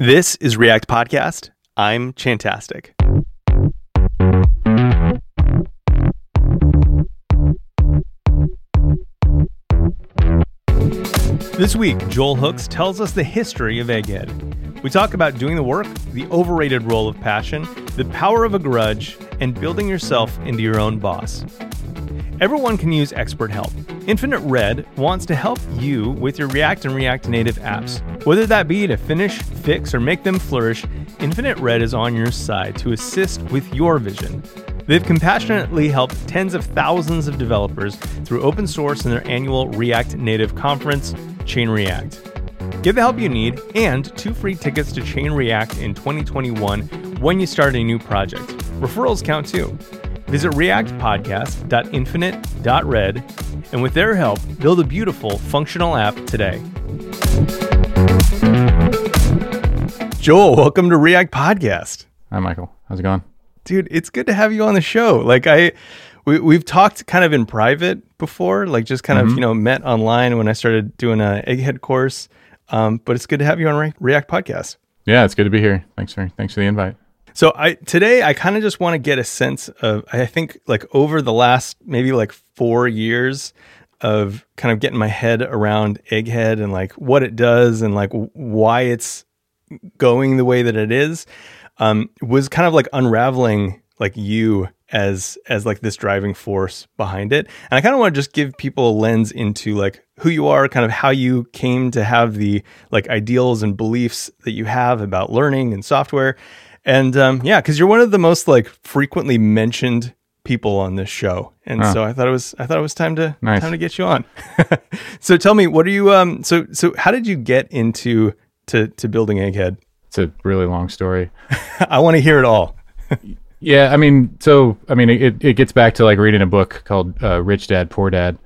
This is React Podcast. I'm Chantastic. This week, Joel Hooks tells us the history of Egghead. We talk about doing the work, the overrated role of passion, the power of a grudge, and building yourself into your own boss. Everyone can use expert help. Infinite Red wants to help you with your React and React Native apps. Whether that be to finish, fix, or make them flourish, Infinite Red is on your side to assist with your vision. They've compassionately helped tens of thousands of developers through open source in their annual React Native conference, Chain React. Get the help you need and two free tickets to Chain React in 2021 when you start a new project. Referrals count too. Visit reactpodcast.infinite.red and with their help, build a beautiful, functional app today. Joel, welcome to React Podcast. Hi, Michael. How's it going? Dude, it's good to have you on the show. Like I we we've talked kind of in private before, like just kind of, you know, met online when I started doing a egghead course. Um, but it's good to have you on Re- React Podcast. Yeah, it's good to be here. Thanks for thanks for the invite. So I today I kind of just want to get a sense of I think like over the last maybe like 4 years of kind of getting my head around Egghead and like what it does and like why it's going the way that it is um, was kind of like unraveling like you as as like this driving force behind it. And i kind of want to just give people a lens into like who you are kind of how you came to have the like ideals and beliefs that you have about learning and software and um, yeah because you're one of the most like frequently mentioned people on this show. And so i thought it was i thought it was time to Nice. time to get you on. So tell me what are you um so so how did you get into to to building egghead? It's a really long story. i want to hear it all. Yeah, I mean, so I mean, it, it gets back to like reading a book called uh, Rich Dad Poor Dad,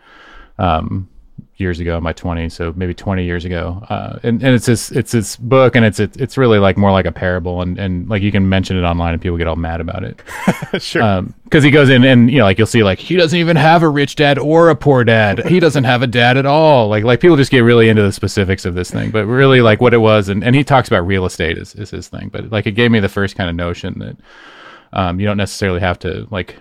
um, years ago in my 20s, so maybe 20 years ago. Uh, and, and it's this it's this book, and it's it's it's really like more like a parable, and and like you can mention it online, and people get all mad about it. sure because he goes in and you know like you'll see like he doesn't even have a rich dad or a poor dad he doesn't have a dad at all like like people just get really into the specifics of this thing but really like what it was and, and he talks about real estate is, is his thing but like it gave me the first kind of notion that um, you don't necessarily have to like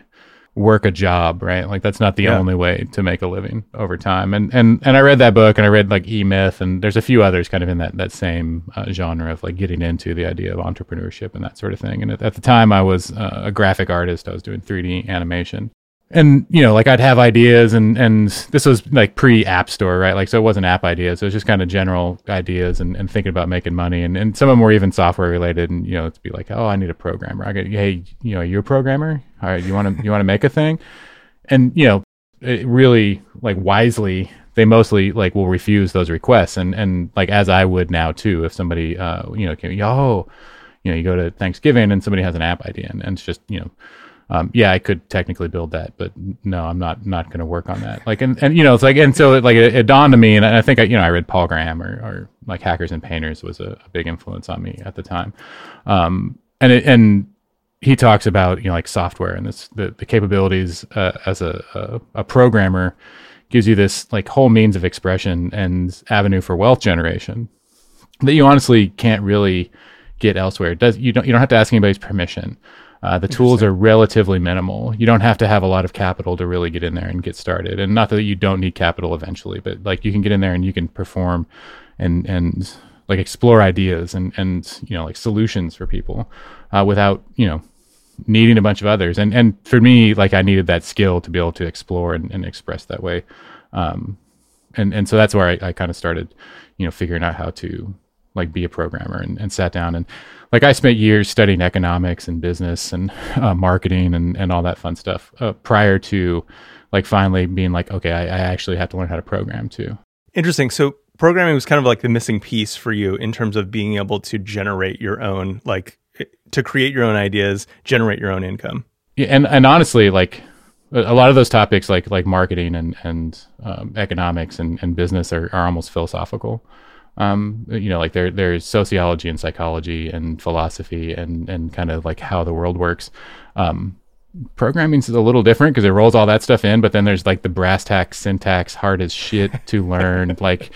work a job right? Like that's not the Yeah. only way to make a living over time. And and and i read that book and i read like e-myth and there's a few others kind of in that that same uh, genre of like getting into the idea of entrepreneurship and that sort of thing. And at, at the time i was uh, a graphic artist. I was doing 3d animation and you know like i'd have ideas and and this was like pre app store right? Like so it wasn't app ideas. It was just kind of general ideas and, and thinking about making money. And, and some of them were even software related and you know to be like oh i need a programmer. I get hey you know you're a programmer? All right you want to you want to make a thing? And you know it really like wisely they mostly like will refuse those requests. And and like as i would now too if somebody uh you know came oh you know you go to thanksgiving and somebody has an app idea and, and it's just you know um, yeah, I could technically build that, but no, I'm not not going to work on that. Like, and, and you know, it's like, and so it, like it, it dawned on me, and I think I, you know, I read Paul Graham or, or like Hackers and Painters was a, a big influence on me at the time, um, and it, and he talks about you know like software and this the, the capabilities uh, as a, a a programmer gives you this like whole means of expression and avenue for wealth generation that you honestly can't really get elsewhere. Does you don't you don't have to ask anybody's permission. Uh, the tools are relatively minimal. You don't have to have a lot of capital to really get in there and get started. And not that you don't need capital eventually, but like you can get in there and you can perform and and like explore ideas and and you know like solutions for people uh, without you know needing a bunch of others. And and for me, like I needed that skill to be able to explore and, and express that way. Um, and and so that's where I, I kind of started, you know, figuring out how to like be a programmer and, and sat down and like I spent years studying economics and business and uh, marketing and, and all that fun stuff uh, prior to like finally being like, okay, I, I actually have to learn how to program too. Interesting. So programming was kind of like the missing piece for you in terms of being able to generate your own, like to create your own ideas, generate your own income. Yeah, and and honestly, like a a lot of those topics, like like marketing and and um, economics and, and business, are, are almost philosophical. Um, you know, like there there's sociology and psychology and philosophy and and kind of like how the world works. Um, programming is a little different because it rolls all that stuff in, but then there's like the brass tacks syntax, hard as shit to learn, like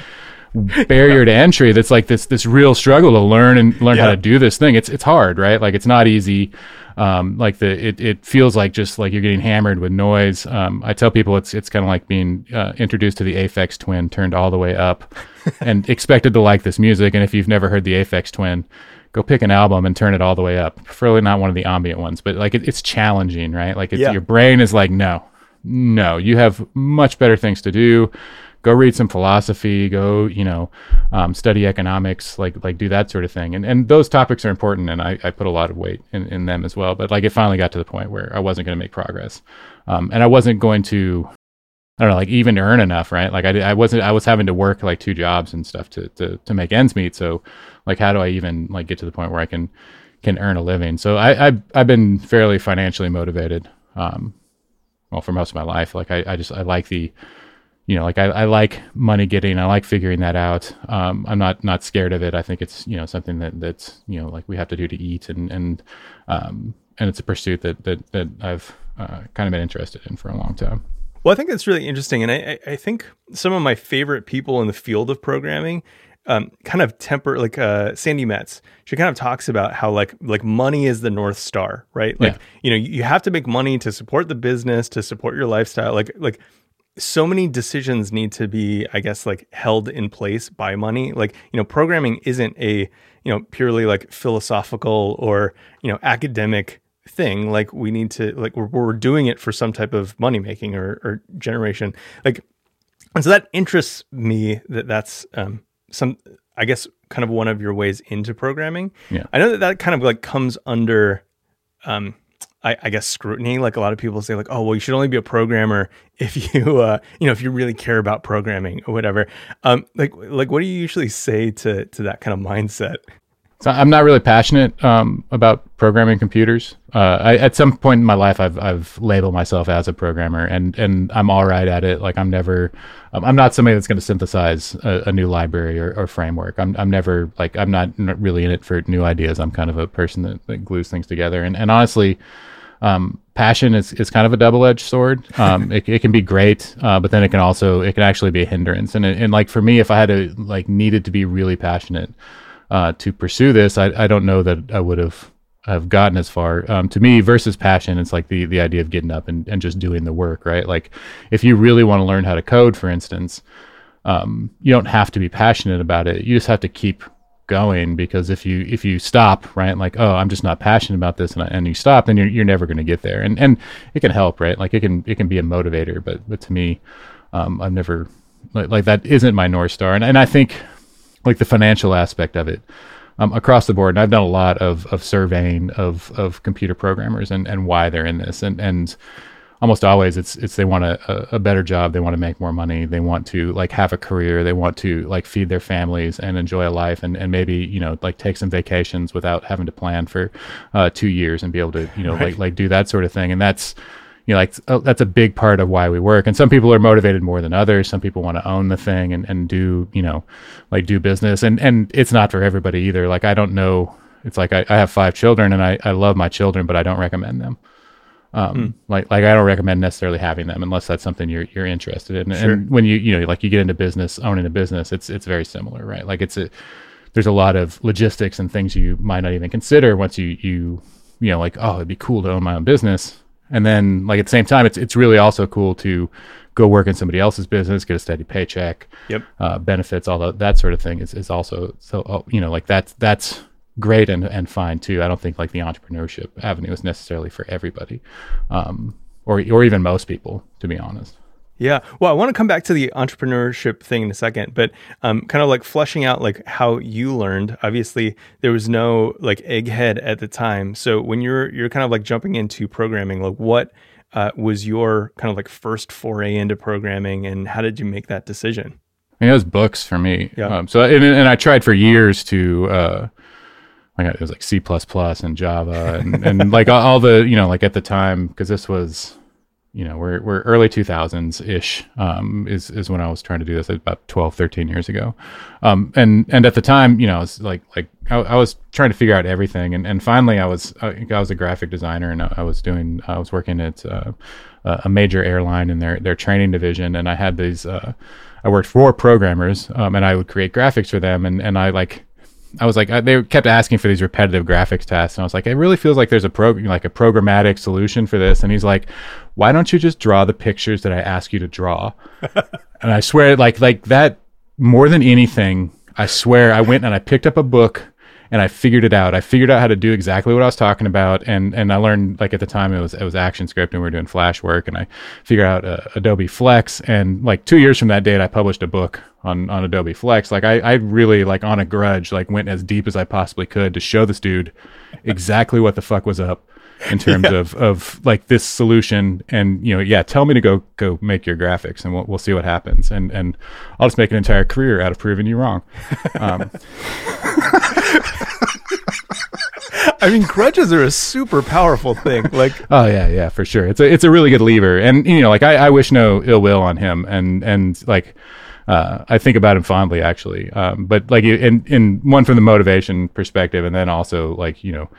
barrier to entry that's like this this real struggle to learn and learn yeah. how to do this thing it's it's hard right like it's not easy um, like the it, it feels like just like you're getting hammered with noise. Um, i tell people it's it's kind of like being uh, introduced to the aphex twin turned all the way up and expected to like this music. And if you've never heard the aphex twin go pick an album and turn it all the way up. Preferably not one of the ambient ones but like it, it's challenging right? Like it's, yeah. your brain is like no no you have much better things to do go read some philosophy, go, you know, um, study economics, like like do that sort of thing. And and those topics are important, and I, I put a lot of weight in, in them as well. But like it finally got to the point where I wasn't going to make progress, um, and I wasn't going to. I don't know, like even to earn enough, right? Like I, I wasn't, I was having to work like two jobs and stuff to, to, to make ends meet. So like, how do I even like get to the point where I can, can earn a living? So I, I I've been fairly financially motivated. Um, well, for most of my life, like I, I just, I like the, you know, like I, I like money getting, I like figuring that out. Um, I'm not not scared of it. I think it's you know something that that's you know like we have to do to eat, and and um, and it's a pursuit that that that I've uh, kind of been interested in for a long time. Well, I think that's really interesting, and I I think some of my favorite people in the field of programming um, kind of temper like uh, Sandi Metz. She kind of talks about how like like money is the north star, right? Like yeah. you know you have to make money to support the business, to support your lifestyle. Like like so many decisions need to be i guess like held in place by money. Like you know programming isn't a you know purely like philosophical or you know academic thing. Like we need to like we're, we're doing it for some type of money making or, or generation. Like and so that interests me that that's um some i guess kind of one of your ways into programming. Yeah. I know that that kind of like comes under um I, I, guess scrutiny. Like a lot of people say, like, oh, well, you should only be a programmer if you, uh, you know, if you really care about programming or whatever. Um, like, like, what do you usually say to to that kind of mindset? So I'm not really passionate um, about programming computers. Uh, I, at some point in my life, I've I've labeled myself as a programmer, and and I'm all right at it. Like I'm never, um, I'm not somebody that's going to synthesize a, a, new library or, or, framework. I'm I'm never like I'm not really in it for new ideas. I'm kind of a person that, that glues things together. And and honestly, um, passion is, is kind of a double-edged sword. Um, it, it can be great, uh, but then it can also it can actually be a hindrance. And and like for me, if I had to like needed to be really passionate uh, to pursue this, I I don't know that I would have have gotten as far. Um, to me, versus passion, it's like the the idea of getting up and, and just doing the work, right? Like if you really want to learn how to code, for instance, um, you don't have to be passionate about it. You just have to keep going because if you if you stop right like oh i'm just not passionate about this and, I, and you stop then you're, you're never going to get there. And and it can help right? Like it can it can be a motivator but but to me um, i've never like, like that isn't my north star. And, and i think like the financial aspect of it um, across the board and i've done a lot of of surveying of of computer programmers and and why they're in this. And and almost always it's it's they want a, a better job they want to make more money they want to like have a career they want to like feed their families and enjoy a life and, and maybe you know like take some vacations without having to plan for uh, two years and be able to you know right. like like do that sort of thing. And that's you know like uh, that's a big part of why we work. And some people are motivated more than others. Some people want to own the thing and, and do you know like do business. And and it's not for everybody either. Like i don't know. It's like I, I have five children and I, I love my children but i don't recommend them um, mm. like like I don't recommend necessarily having them unless that's something you're you're interested in. Sure. And when you you know like you get into business, owning a business, it's it's very similar, right? Like it's a there's a lot of logistics and things you might not even consider once you you you know like oh it'd be cool to own my own business, and then like at the same time it's it's really also cool to go work in somebody else's business, get a steady paycheck, yep, uh, benefits, all that that sort of thing is is also so oh, you know like that's that's great and, and fine too. I don't think like the entrepreneurship avenue is necessarily for everybody, um, or or even most people, to be honest. Yeah. Well, I want to come back to the entrepreneurship thing in a second, but um, kind of like fleshing out like how you learned. Obviously, there was no like egghead at the time. So when you're you're kind of like jumping into programming, like what uh, was your kind of like first foray into programming, and how did you make that decision? I mean, it was books for me. Yeah. Um, so and, and I tried for years to. Uh, like it was like C plus plus and Java and, and like all the you know like at the time because this was you know, we're, we're early 2000s ish, um, is, is when I was trying to do this about 12, 13 years ago. Um, and, and at the time, you know, I was like, like I, I was trying to figure out everything. And, and finally I was, I, I was a graphic designer and I, I was doing, I was working at, uh, a major airline in their, their training division. And I had these, uh, I worked for programmers, um, and I would create graphics for them. And, and I like, I was like, I, they kept asking for these repetitive graphics tests, and I was like, it really feels like there's a program, like a programmatic solution for this. And he's like, why don't you just draw the pictures that I ask you to draw? and I swear, like, like that more than anything, I swear, I went and I picked up a book and I figured it out. I figured out how to do exactly what I was talking about, and and I learned like at the time it was it was ActionScript, and we were doing Flash work, and I figured out uh, Adobe Flex, and like two years from that date, I published a book on on Adobe Flex. Like I I really like on a grudge like went as deep as I possibly could to show this dude exactly what the fuck was up in terms yeah. of of like this solution and you know yeah tell me to go go make your graphics and we'll, we'll see what happens and and i'll just make an entire career out of proving you wrong um, I mean, grudges are a super powerful thing. Like, oh yeah, yeah, for sure. It's a it's a really good lever, and you know, like I, I wish no ill will on him, and and like uh, I think about him fondly actually. Um, but like in in one from the motivation perspective, and then also like you know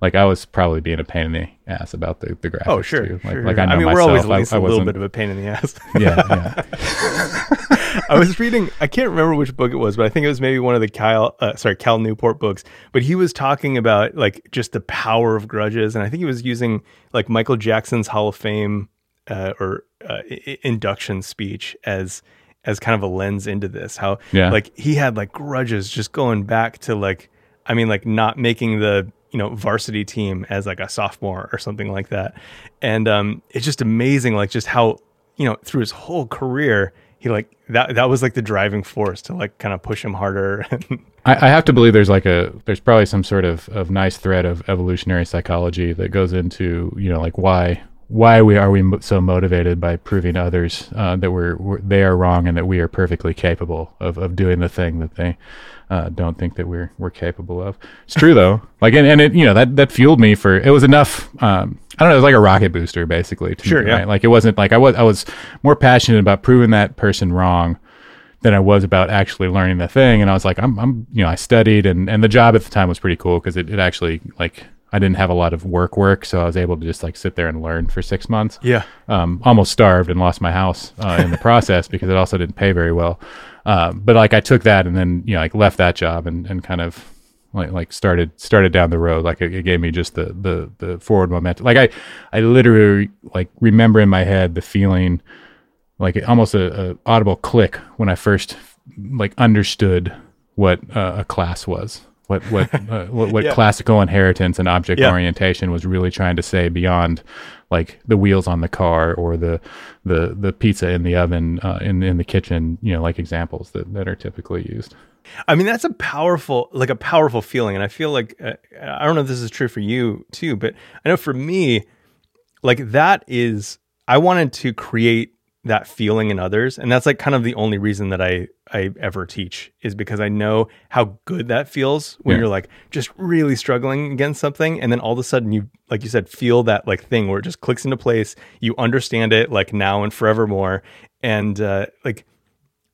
like I was probably being a pain in the ass about the, the graphics. Oh, sure. Too. Like, sure. like I know I mean, myself, we're always at least I, I a little bit of a pain in the ass. yeah, yeah. I was reading. I can't remember which book it was, but I think it was maybe one of the Kyle, uh, sorry, Cal Newport books. But he was talking about like just the power of grudges, and I think he was using like Michael Jackson's Hall of Fame uh, or uh, I- induction speech as as kind of a lens into this. How yeah. like he had like grudges just going back to like. I mean, like not making the you know varsity team as like a sophomore or something like that. And um it's just amazing like just how you know through his whole career he like that that was like the driving force to like kind of push him harder. I, I, have to believe there's like a there's probably some sort of of nice thread of evolutionary psychology that goes into you know like why why we are we so motivated by proving others uh, that we're, we're, they are wrong and that we are perfectly capable of, of doing the thing that they uh, don't think that we're we're capable of. It's true though. Like and, and it you know that that fueled me for it was enough. Um, I don't know. It was like a rocket booster basically. sure. Me, yeah. Right? Like it wasn't like I was I was more passionate about proving that person wrong than I was about actually learning the thing. And I was like, I'm, I'm, you know, I studied and, and the job at the time was pretty cool because it, it actually like I didn't have a lot of work work, so I was able to just like sit there and learn for six months. Yeah. Um, almost starved and lost my house uh, in the process because it also didn't pay very well. Uh, but like I took that and then you know like left that job and, and kind of like like started started down the road. Like it, it gave me just the the the forward momentum. Like I I literally like remember in my head the feeling like almost a, a audible click when I first like understood what uh, a class was what what uh, what, what yeah. classical inheritance and object yeah. orientation was really trying to say beyond like the wheels on the car or the the the pizza in the oven uh, in in the kitchen you know like examples that that are typically used i mean that's a powerful like a powerful feeling and i feel like uh, i don't know if this is true for you too but i know for me like that is i wanted to create that feeling in others and that's like kind of the only reason that i i ever teach is because i know how good that feels when yeah. you're like just really struggling against something and then all of a sudden you like you said feel that like thing where it just clicks into place you understand it like now and forevermore and uh like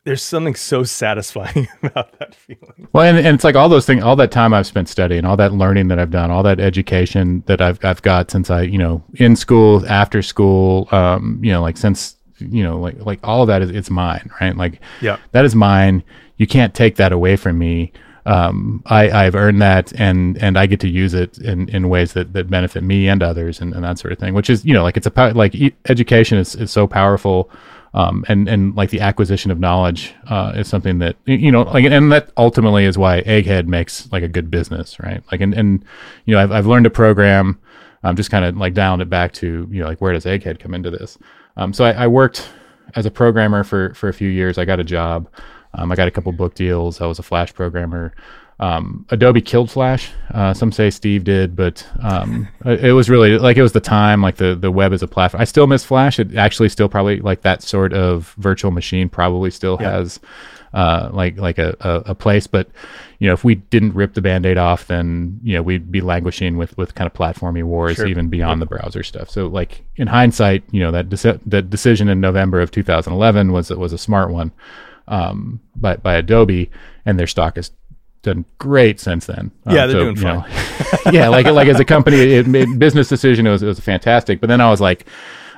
there's something so satisfying about that feeling. Well, and, and it's like all those things, all that time I've spent studying, all that learning that I've done, all that education that I've I've got since I, you know, in school, after school, um, you know, like since you know, like like all of that is it's mine, right? Like yeah, that is mine. You can't take that away from me. Um, I, I've earned that and, and I get to use it in, in ways that, that benefit me and others and, and that sort of thing, which is, you know, like it's a, like education is, is so powerful. Um, and, and like the acquisition of knowledge, uh, is something that, you know, like, and that ultimately is why Egghead makes like a good business, right? Like, and, and, you know, I've, I've learned a program, I'm just kind of like dialed it back to, you know, like where does Egghead come into this? Um, so I, I, worked as a programmer for for a few years. I got a job. Um, I got a couple book deals. I was a Flash programmer. um, Adobe killed Flash. Uh, some say Steve did, but um, it, it was really like it was the time, like the the web as a platform. I still miss Flash. It actually still probably like that sort of virtual machine probably still Yeah. has uh, like like a, a, a place. But you know, if we didn't rip the band-aid off, then you know we'd be languishing with with kind of platformy wars Sure. even beyond the browser stuff. So like in hindsight, you know that deci- that decision in November of 2011 was was a smart one um, by by Adobe, and their stock has done great since then. Yeah, Um, they're so, doing you know, yeah, like like as a company, it made business decision. It was it was fantastic. But then I was like,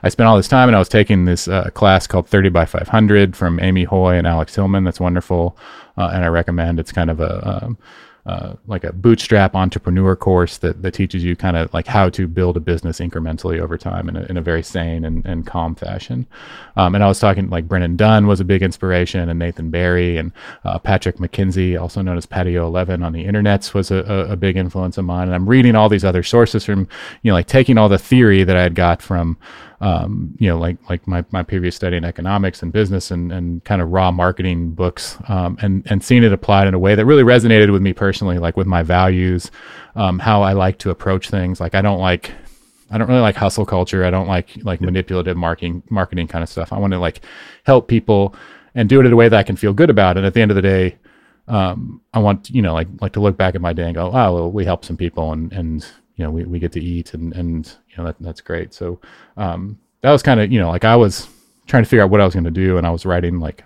I spent all this time, and I was taking this uh, class called 30 by 500 from Amy Hoy and Alex Hillman. That's wonderful, uh, and I recommend. It's kind of a um, uh, like a bootstrap entrepreneur course that, that teaches you kind of like how to build a business incrementally over time in a, in a very sane and, and calm fashion. Um, and I was talking like Brennan Dunn was a big inspiration and Nathan Barry and uh, Patrick McKenzie, also known as Patio 11 on the internets was a, a, a big influence of mine. And I'm reading all these other sources from, you know, like taking all the theory that I had got from, um, you know, like like my, my previous study in economics and business and, and kind of raw marketing books, um, and and seeing it applied in a way that really resonated with me personally, like with my values, um, how I like to approach things. Like I don't like I don't really like hustle culture. I don't like like manipulative marketing marketing kind of stuff. I want to like help people and do it in a way that I can feel good about. And at the end of the day, um, I want you know like like to look back at my day and go, oh well, we helped some people and and you know we, we get to eat and and you know that that's great. So um, that was kind of you know like I was trying to figure out what I was going to do, and I was writing like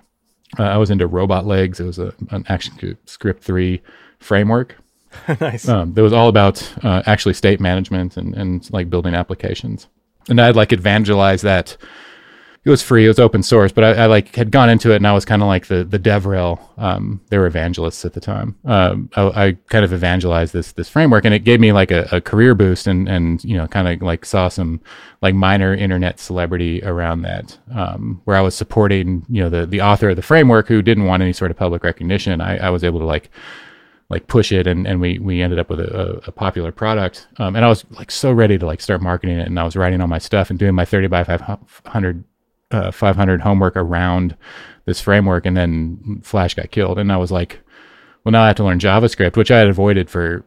uh, I was into Robotlegs. It was a an ActionScript three framework nice. um, that was all about uh, actually state management and, and like building applications. And I'd like evangelize that. It was free, it was open source, but I, I like had gone into it and I was kind of like the the DevRel. Um, they were evangelists at the time. Um, I, I kind of evangelized this this framework, and it gave me like a, a career boost, and and you know kind of like saw some like minor internet celebrity around that, um, where I was supporting you know the the author of the framework who didn't want any sort of public recognition. I, I was able to like like push it and, and we we ended up with a, a, popular product um, and i was like so ready to like start marketing it and i was writing all my stuff and doing my 30 by 500 uh, 500 homework around this framework and then flash got killed. And i was like well now i have to learn javascript which i had avoided for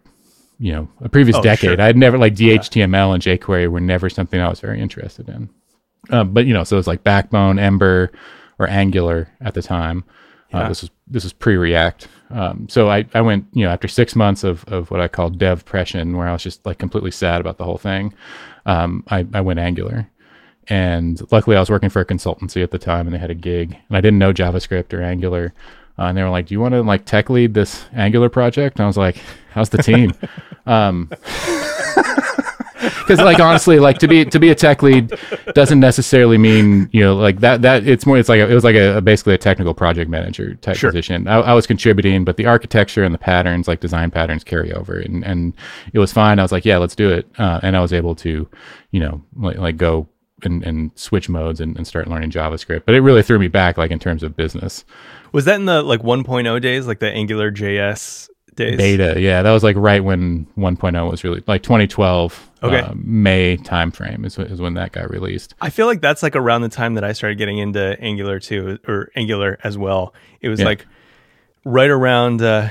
you know a previous Oh, decade sure. i had never like dhtml and jquery were never something i was very interested in. Um, but you know so it was like backbone ember or angular at the time. Uh, this was this was pre-react. Um, so I, I went you know after six months of, of what i call dev depression where i was just like completely sad about the whole thing um, I, I went angular and luckily i was working for a consultancy at the time and they had a gig and i didn't know javascript or angular. Uh, and they were like do you want to like tech lead this angular project? And i was like how's the team? Um, because like honestly like to be to be a tech lead doesn't necessarily mean you know like that that it's more it's like a, it was like a, basically a technical project manager type Sure. position. I, I was contributing but the architecture and the patterns like design patterns carry over and and it was fine. I was like yeah let's do it. Uh, and i was able to you know like, like go and, and switch modes and, and start learning javascript but it really threw me back like in terms of business Was that in the like 1.0 days, like the Angular JS days? beta yeah that was like right when 1.0 was really like 2012 Okay. uh, may timeframe is, is when that got released I feel like that's like around the time that I started getting into Angular too, or Angular as well. It was Yeah. like right around. Uh,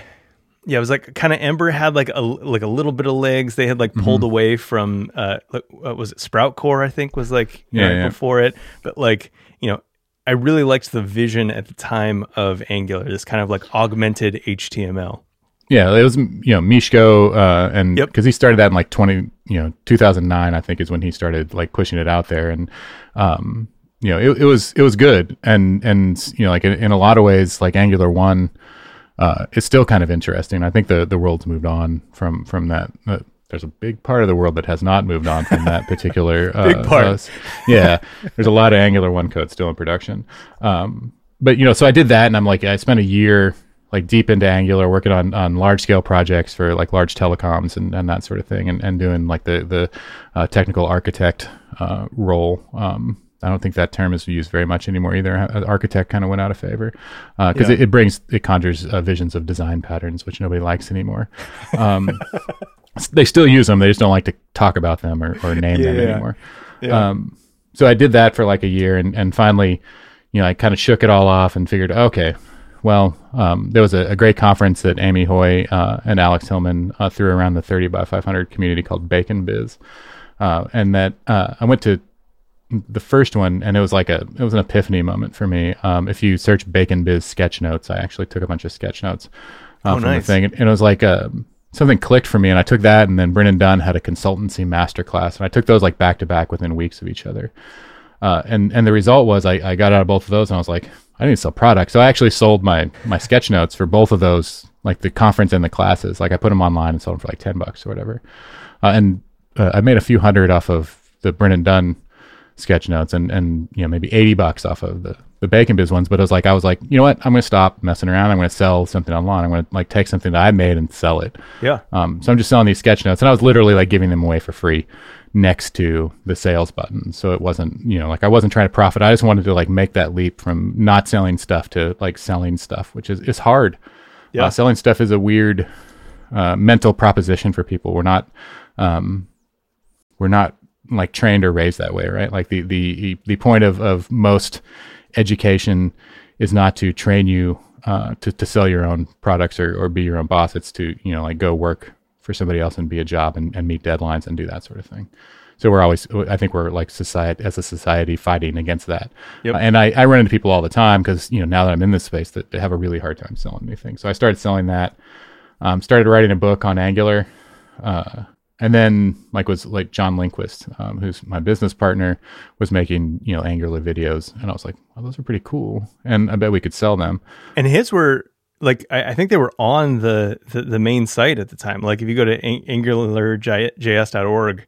yeah, it was like kind of Ember had like a like a little bit of legs. They had like Mm-hmm. pulled away from uh, was it SproutCore? I think was like Yeah, right yeah. before it, but like you know. I really liked the vision at the time of Angular, this kind of like augmented HTML. Yeah, it was you know Miško, uh, and Yep. because he started that in like twenty, you know, two thousand nine, I think is when he started like pushing it out there, and um, you know, it, it was it was good, and and you know, like in, in a lot of ways, like Angular one, uh, it's still kind of interesting. I think the the world's moved on from from that. Uh, there's a big part of the world that has not moved on from that particular uh, Big part. uh, yeah, there's a lot of Angular one code still in production. Um, but you know, so I did that, and I'm like, I spent a year like deep into Angular, working on on large scale projects for like large telecoms and, and that sort of thing, and, and doing like the the uh, technical architect uh, role. Um, I don't think that term is used very much anymore either. Uh, Architect kind of went out of favor because Yeah. it, it brings it conjures uh, visions of design patterns, which nobody likes anymore. Um, they still use them; they just don't like to talk about them or, or name them Yeah. anymore. Yeah. Um, so I did that for like a year, and and finally, you know, I kind of shook it all off and figured, okay, well, um, there was a, a, great conference that Amy Hoy uh, and Alex Hillman uh, threw around the 30 by 500 community called Bacon Biz, uh, and that uh, I went to the first one, and it was like a it was an epiphany moment for me. Um, if you search Bacon Biz sketch notes, I actually took a bunch of sketch notes uh, oh, from nice. the thing, and, and, it was like a, um, something clicked for me, and I took that, and then Brennan Dunn had a consultancy masterclass, and I took those like back to back within weeks of each other. Uh, and and the result was I, I got out of both of those, and I was like, I need to sell products. So I actually sold my my sketch notes for both of those, like the conference and the classes. Like I put them online and sold them for like ten bucks or whatever. Uh, and uh, I made a few hundred off of the Brennan Dunn sketch notes and and you know maybe 80 bucks off of the the bacon biz ones but it was like i was like you know what? I'm gonna stop messing around. I'm gonna sell something online. I'm gonna like take something that i made and sell it. Yeah. Um so i'm just selling these sketch notes and i was literally like giving them away for free next to the sales button. So it wasn't you know like i wasn't trying to profit. I just wanted to like make that leap from not selling stuff to like selling stuff which is is hard. Yeah. Uh, selling stuff is a weird uh, mental proposition for people. We're not um we're not like trained or raised that way, right? Like the the the point of of most education is not to train you uh, to to sell your own products or or be your own boss. It's to you know like go work for somebody else and be a job and, and meet deadlines and do that sort of thing. So we're always, I think we're like society as a society fighting against that. Yep. Uh, and I, I run into people all the time because, you know, now that I'm in this space that they have a really hard time selling me things. So I started selling that, um, started writing a book on Angular, uh, and then like was like John Lindquist, um, who's my business partner, was making you know Angular videos, and I was like, oh, those are pretty cool, and I bet we could sell them. And his were like I, I think they were on the, the, the main site at the time. Like if you go to angularjs.org,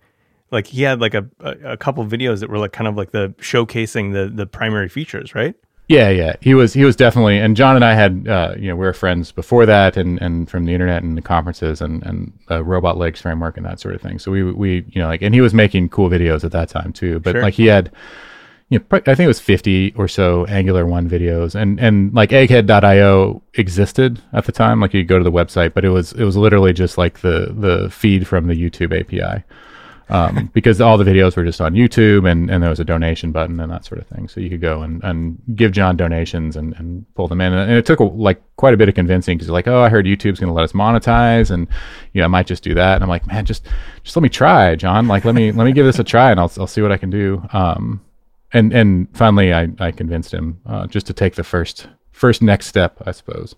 like he had like a, a, a couple videos that were like kind of like the showcasing the the primary features, right? Yeah, yeah, he was he was definitely, and John and I had uh, you know we were friends before that, and and from the internet and the conferences and and uh, Robotlegs framework and that sort of thing. So we we you know like, and he was making cool videos at that time too. But sure. like he had, you know, I think it was fifty or so Angular one videos, and and like Egghead.io existed at the time. Like you go to the website, but it was it was literally just like the the feed from the YouTube API um, because all the videos were just on YouTube and, and there was a donation button and that sort of thing. So you could go and, and give John donations and, and pull them in. And it took like quite a bit of convincing because like, oh, I heard YouTube's going to let us monetize and, you know, I might just do that. And I'm like, man, just, just let me try, John. Like, let me, let me give this a try and I'll, I'll see what I can do. Um, and, and finally I, I convinced him, uh, just to take the first, first next step, I suppose.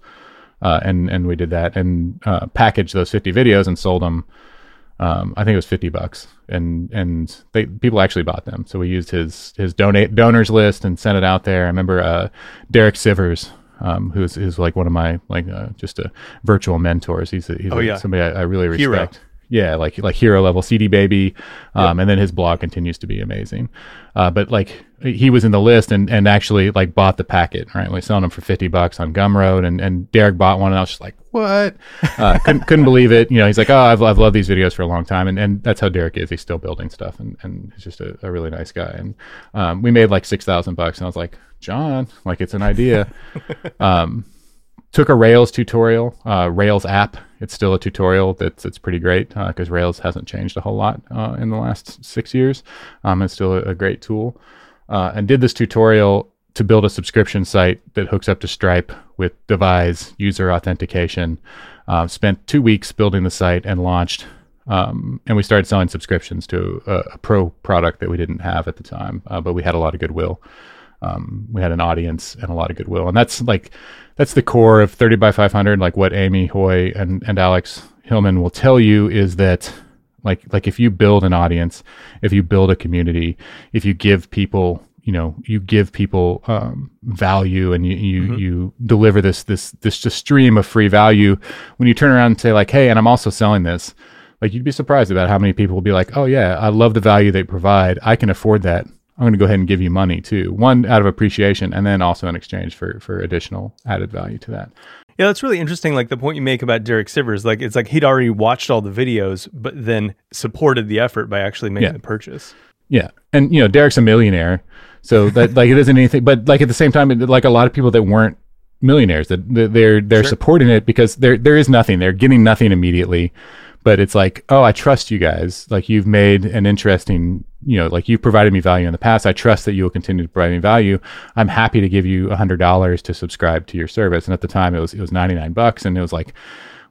Uh, and, and we did that and, uh, packaged those 50 videos and sold them um, I think it was 50 bucks and, and they, people actually bought them. So we used his, his donate donors list and sent it out there. I remember, uh, Derek Sivers, um, who's, who's like one of my, like, uh, just a virtual mentors. He's, a, he's oh, a, yeah. somebody I, I really respect. Hero yeah, like like hero level CD baby, um, and then his blog continues to be amazing. Uh, but like he was in the list and, and actually like bought the packet, right? We selling them for fifty bucks on Gumroad, and, and Derek bought one, and I was just like, what? Uh, couldn't couldn't believe it. You know, he's like, oh, I've I've loved these videos for a long time, and and that's how Derek is. He's still building stuff, and and he's just a, a really nice guy. And um, we made like six thousand bucks, and I was like, John, like it's an idea. um, took a Rails tutorial, uh, Rails app. It's still a tutorial that's it's pretty great because uh, Rails hasn't changed a whole lot uh, in the last six years. Um, it's still a, a great tool. Uh, and did this tutorial to build a subscription site that hooks up to Stripe with Devise user authentication. Uh, spent two weeks building the site and launched. Um, and we started selling subscriptions to a, a, pro product that we didn't have at the time, uh, but we had a lot of goodwill. Um, we had an audience and a lot of goodwill, and that's like that's the core of 30 by 500 like what amy hoy and, and alex hillman will tell you is that like like if you build an audience if you build a community if you give people you know you give people um, value and you you, mm-hmm. you deliver this this this just stream of free value when you turn around and say like hey and i'm also selling this like you'd be surprised about how many people will be like oh yeah i love the value they provide i can afford that I'm going to go ahead and give you money too. One out of appreciation, and then also in exchange for for additional added value to that. Yeah, that's really interesting. Like the point you make about Derek Sivers, like it's like he'd already watched all the videos, but then supported the effort by actually making yeah. the purchase. Yeah, and you know Derek's a millionaire, so that like it isn't anything. But like at the same time, like a lot of people that weren't millionaires, that they're they're sure. supporting it because there there is nothing. They're getting nothing immediately but it's like, oh, I trust you guys. Like you've made an interesting you know, like you've provided me value in the past. I trust that you will continue to provide me value. I'm happy to give you a hundred dollars to subscribe to your service. And at the time it was, it was 99 bucks. And it was like,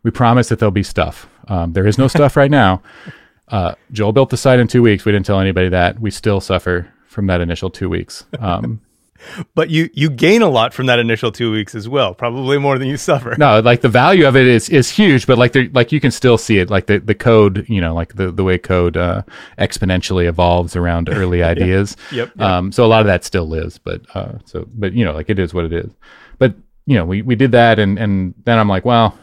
we promise that there'll be stuff. Um, there is no stuff right now. Uh, Joel built the site in two weeks. We didn't tell anybody that. We still suffer from that initial two weeks. Um, but you you gain a lot from that initial two weeks as well, probably more than you suffer. No, like the value of it is is huge, but like the like you can still see it, like the the code, you know, like the the way code uh, exponentially evolves around early ideas. Yep, yep. Um, so a lot of that still lives, but uh, so but you know, like it is what it is. But you know, we we did that, and and then I'm like, well.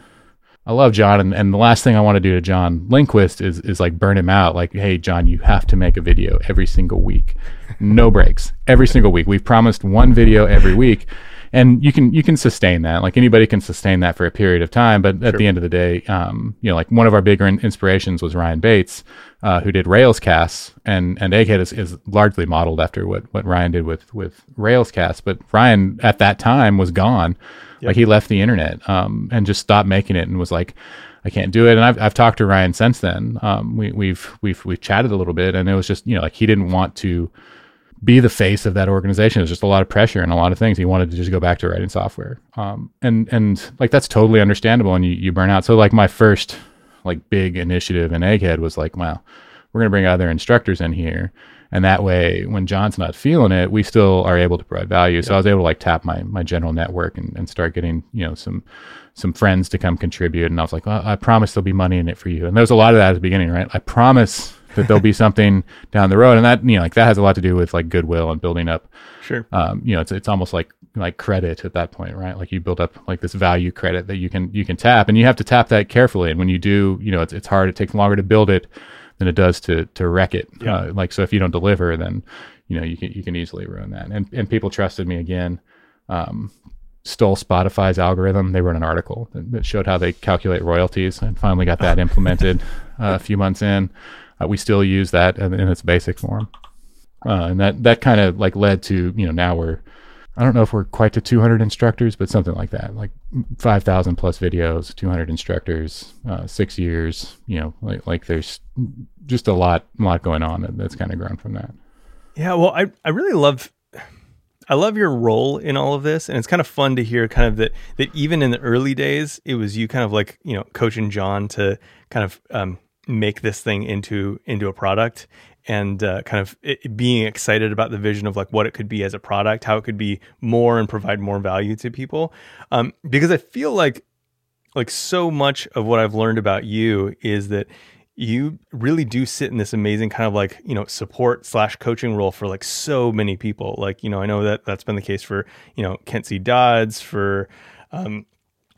I love John, and, and the last thing I want to do to John Lindquist is is like burn him out. Like, hey, John, you have to make a video every single week, no breaks, every single week. We've promised one video every week, and you can you can sustain that. Like anybody can sustain that for a period of time. But at the end of the day, um, you know, like one of our bigger in- inspirations was Ryan Bates, uh, who did Railscast, and and Egghead is, is largely modeled after what what Ryan did with with Railscast. But Ryan at that time was gone. Like he left the internet um, and just stopped making it and was like, I can't do it. And I've, I've talked to Ryan since then. Um, we, we've we've we've chatted a little bit, and it was just you know like he didn't want to be the face of that organization. It was just a lot of pressure and a lot of things. He wanted to just go back to writing software. Um, and and like that's totally understandable. And you you burn out. So like my first like big initiative in Egghead was like, wow, we're gonna bring other instructors in here. And that way when john's not feeling it we still are able to provide value. So i was able to like tap my my general network and, and start getting you know some some friends to come contribute. And i was like well, i promise there'll be money in it for you. And there was a lot of that at the beginning right? I promise that there'll be something down the road and that you know like that has a lot to do with like goodwill and building up Sure. um, you know, it's it's almost like like credit at that point, right? Like you build up like this value credit that you can you can tap, and you have to tap that carefully. And when you do, you know, it's it's hard. It takes longer to build it than it does to to wreck it. Yeah. Uh, like so, if you don't deliver, then you know you can you can easily ruin that. And and people trusted me again. Um, stole Spotify's algorithm. They wrote an article that, that showed how they calculate royalties, and finally got that implemented uh, a few months in. Uh, we still use that in, in its basic form, uh, and that that kind of like led to you know now we're I don't know if we're quite to 200 instructors, but something like that, like 5,000 plus videos, 200 instructors, uh, six years. You know, like like there's just a lot lot going on that, that's kind of grown from that. Yeah, well, I I really love I love your role in all of this, and it's kind of fun to hear kind of that that even in the early days, it was you kind of like you know coaching John to kind of um, make this thing into into a product, and uh, kind of being excited about the vision of like what it could be as a product, how it could be more and provide more value to people, um, because I feel like like so much of what I've learned about you is that you really do sit in this amazing kind of like you know support slash coaching role for like so many people. Like you know i know that that's been the case for you know kent c dodds for um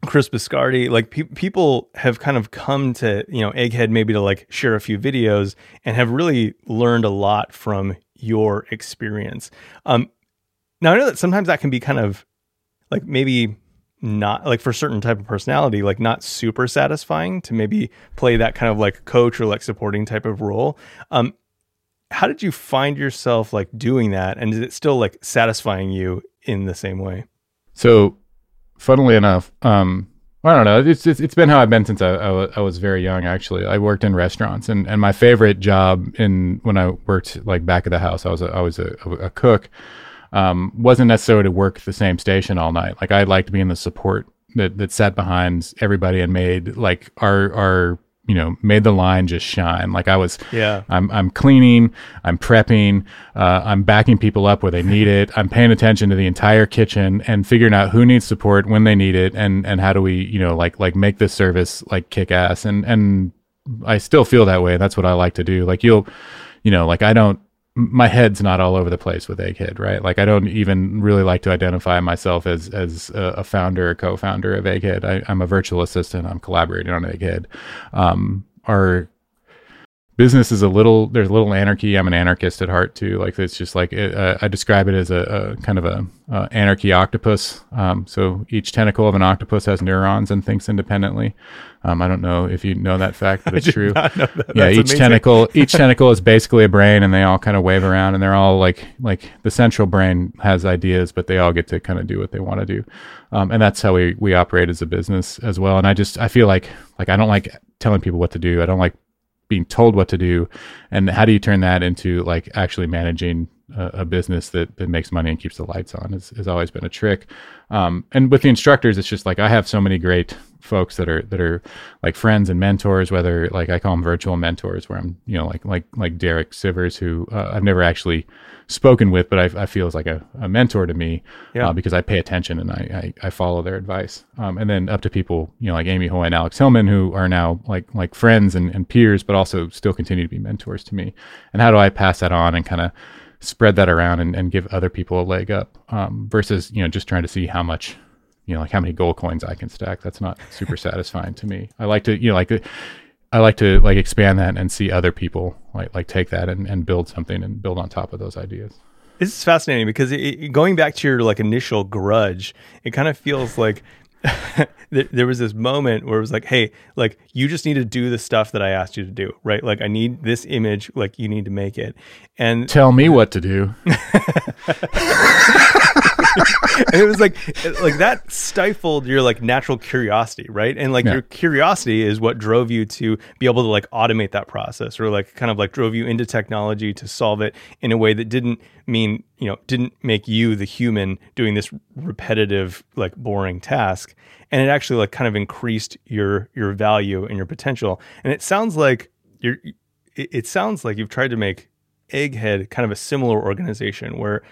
chris biscardi like pe- people have kind of come to you know egghead maybe to like share a few videos and have really learned a lot from your experience um now i know that sometimes that can be kind of like maybe not like for certain type of personality, like not super satisfying to maybe play that kind of like coach or like supporting type of role. Um, how did you find yourself like doing that, and is it still like satisfying you in the same way? So, funnily enough, um, I don't know. It's, it's it's been how I've been since I, I, was very young. Actually, I worked in restaurants, and, and my favorite job in when I worked like back of the house, I was a, I was a, a cook. Um, wasn't necessarily to work the same station all night. Like I liked being the support that that sat behind everybody and made like our our you know made the line just shine. Like I was Yeah. I'm I'm cleaning, I'm prepping, uh, I'm backing people up where they need it. I'm paying attention to the entire kitchen and figuring out who needs support when they need it, and and how do we you know like like make this service like kick ass. And and I still feel that way. That's what I like to do. Like you'll, you know, like I don't. My head's not all over the place with Egghead, right? Like I don't even really like to identify myself as as a, founder or co-founder of Egghead. I, I'm a virtual assistant. I'm collaborating on Egghead. Um, our business is a little there's a little anarchy. I'm an anarchist at heart too. Like it's just like it, uh, i describe it as a, a kind of a uh, anarchy octopus. Um, so each tentacle of an octopus has neurons and thinks independently. Um, i don't know if you know that fact but it's true. Not know that. yeah each amazing. tentacle each tentacle is basically a brain and they all kind of wave around and they're all like like the central brain has ideas but they all get to kind of do what they want to do. Um, and that's how we we operate as a business as well. And i just i feel like like i don't like telling people what to do. I don't like being told what to do, and how do you turn that into like actually managing a, a business that that makes money and keeps the lights on? Has, has always been a trick. Um, and with the instructors, it's just like I have so many great folks that are that are like friends and mentors. Whether like I call them virtual mentors, where I'm you know like like like Derek Sivers, who uh, I've never actually spoken with, but I, I feel is like a, a mentor to me Yeah. uh, because I pay attention and I, I, I follow their advice. Um, and then up to people, you know, like Amy Hoy and Alex Hillman, who are now like like friends and, and peers, but also still continue to be mentors to me. And how do I pass that on and kind of spread that around and, and give other people a leg up um, versus, you know, just trying to see how much, you know, like how many gold coins I can stack. That's not super satisfying to me. I like to, you know, like I like to like expand that and see other people like like take that and, and build something and build on top of those ideas. This is fascinating because it, going back to your like initial grudge, it kind of feels like there, there was this moment where it was like, hey, like you just need to do the stuff that I asked you to do, right? Like I need this image, like you need to make it, and Tell me what to do. and it was like like that stifled your like natural curiosity right? And like Yeah. your curiosity is what drove you to be able to like automate that process or like kind of like drove you into technology to solve it in a way that didn't mean you know didn't make you the human doing this repetitive like boring task. And it actually like kind of increased your your value and your potential. And it sounds like you're it, it sounds like you've tried to make egghead kind of a similar organization where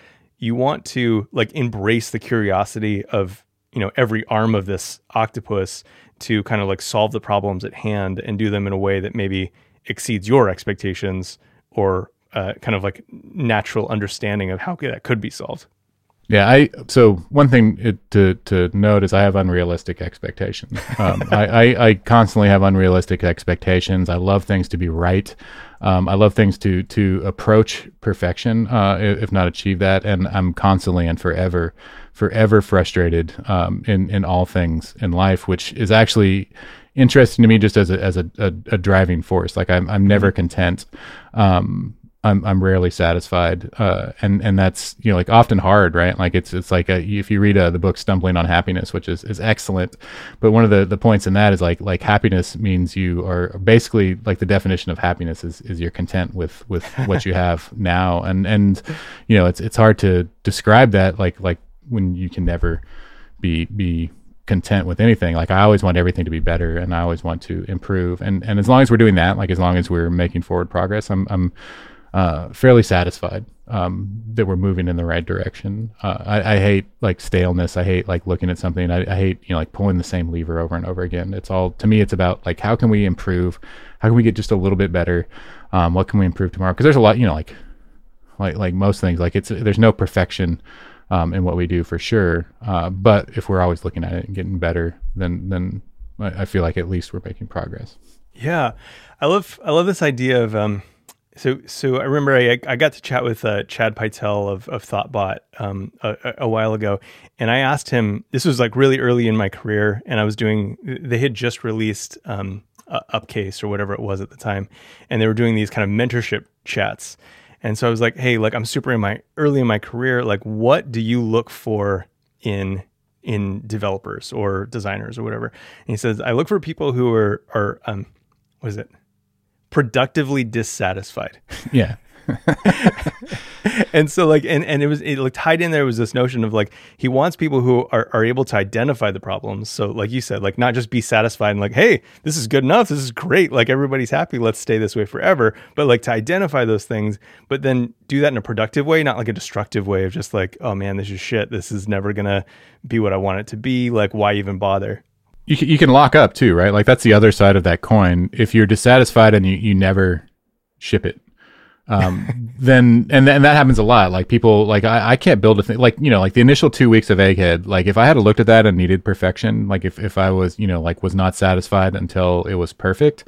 you want to like embrace the curiosity of you know every arm of this octopus to kind of like solve the problems at hand and do them in a way that maybe exceeds your expectations or uh, kind of like natural understanding of how that could be solved Yeah, I so one thing it, to to note is I have unrealistic expectations. Um, I, I I constantly have unrealistic expectations. I love things to be right. Um, I love things to to approach perfection, uh, if not achieve that. And I'm constantly and forever, forever frustrated um, in in all things in life, which is actually interesting to me just as a as a, a, a driving force. Like I'm I'm never content. Um, I'm I'm rarely satisfied, uh, and and that's you know like often hard, right? Like it's it's like a, if you read uh, the book Stumbling on Happiness, which is is excellent, but one of the the points in that is like like happiness means you are basically like the definition of happiness is is you're content with with what you have now, and and you know it's it's hard to describe that like like when you can never be be content with anything. Like I always want everything to be better and I always want to improve. And and as long as we're doing that, like as long as we're making forward progress, I'm I'm uh, fairly satisfied um, that we're moving in the right direction. Uh, I, I hate like staleness. I hate like looking at something. I, I hate you know like pulling the same lever over and over again. It's all to me. It's about like how can we improve? How can we get just a little bit better? Um, what can we improve tomorrow? Because there's a lot you know like like like most things like it's there's no perfection um, in what we do for sure. Uh, but if we're always looking at it and getting better, then then I, I feel like at least we're making progress. Yeah, I love I love this idea of um. So so I remember I I got to chat with uh, Chad Pytel of of Thoughtbot um a, a- while ago, and I asked him. This was like really early in my career, and I was doing. They had just released um Upcase or whatever it was at the time, and they were doing these kind of mentorship chats. And so I was like, hey, like I'm super in my early in my career. Like, what do you look for in in developers or designers or whatever? And he says, I look for people who are are um, what is it? Productively dissatisfied. Yeah. and so like and, and it was it like tied in there was this notion of like he wants people who are, are able to identify the problems. So like you said like not just be satisfied and like hey this is good enough. This is great. Like everybody's happy. Let's stay this way forever. But like to identify those things but then do that in a productive way not like a destructive way of just like oh man this is shit. This is never gonna be what i want it to be. Like why even bother you can, you can lock up too, right? Like that's the other side of that coin. If you're dissatisfied and you, you never ship it, um, then and and that happens a lot. Like people, like I, I can't build a thing. Like you know, like the initial two weeks of Egghead. Like if I had looked at that and needed perfection, like if if I was you know like was not satisfied until it was perfect,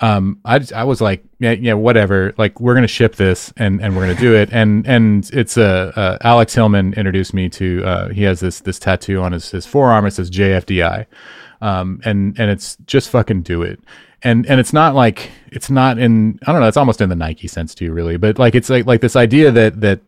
um, I I was like, yeah, yeah, whatever. Like we're gonna ship this and and we're gonna do it. And and it's a uh, uh, Alex Hillman introduced me to. Uh, he has this this tattoo on his his forearm. It says JFDI, um, and and it's just fucking do it. And and it's not like it's not in I don't know. It's almost in the Nike sense too, really. But like it's like like this idea that that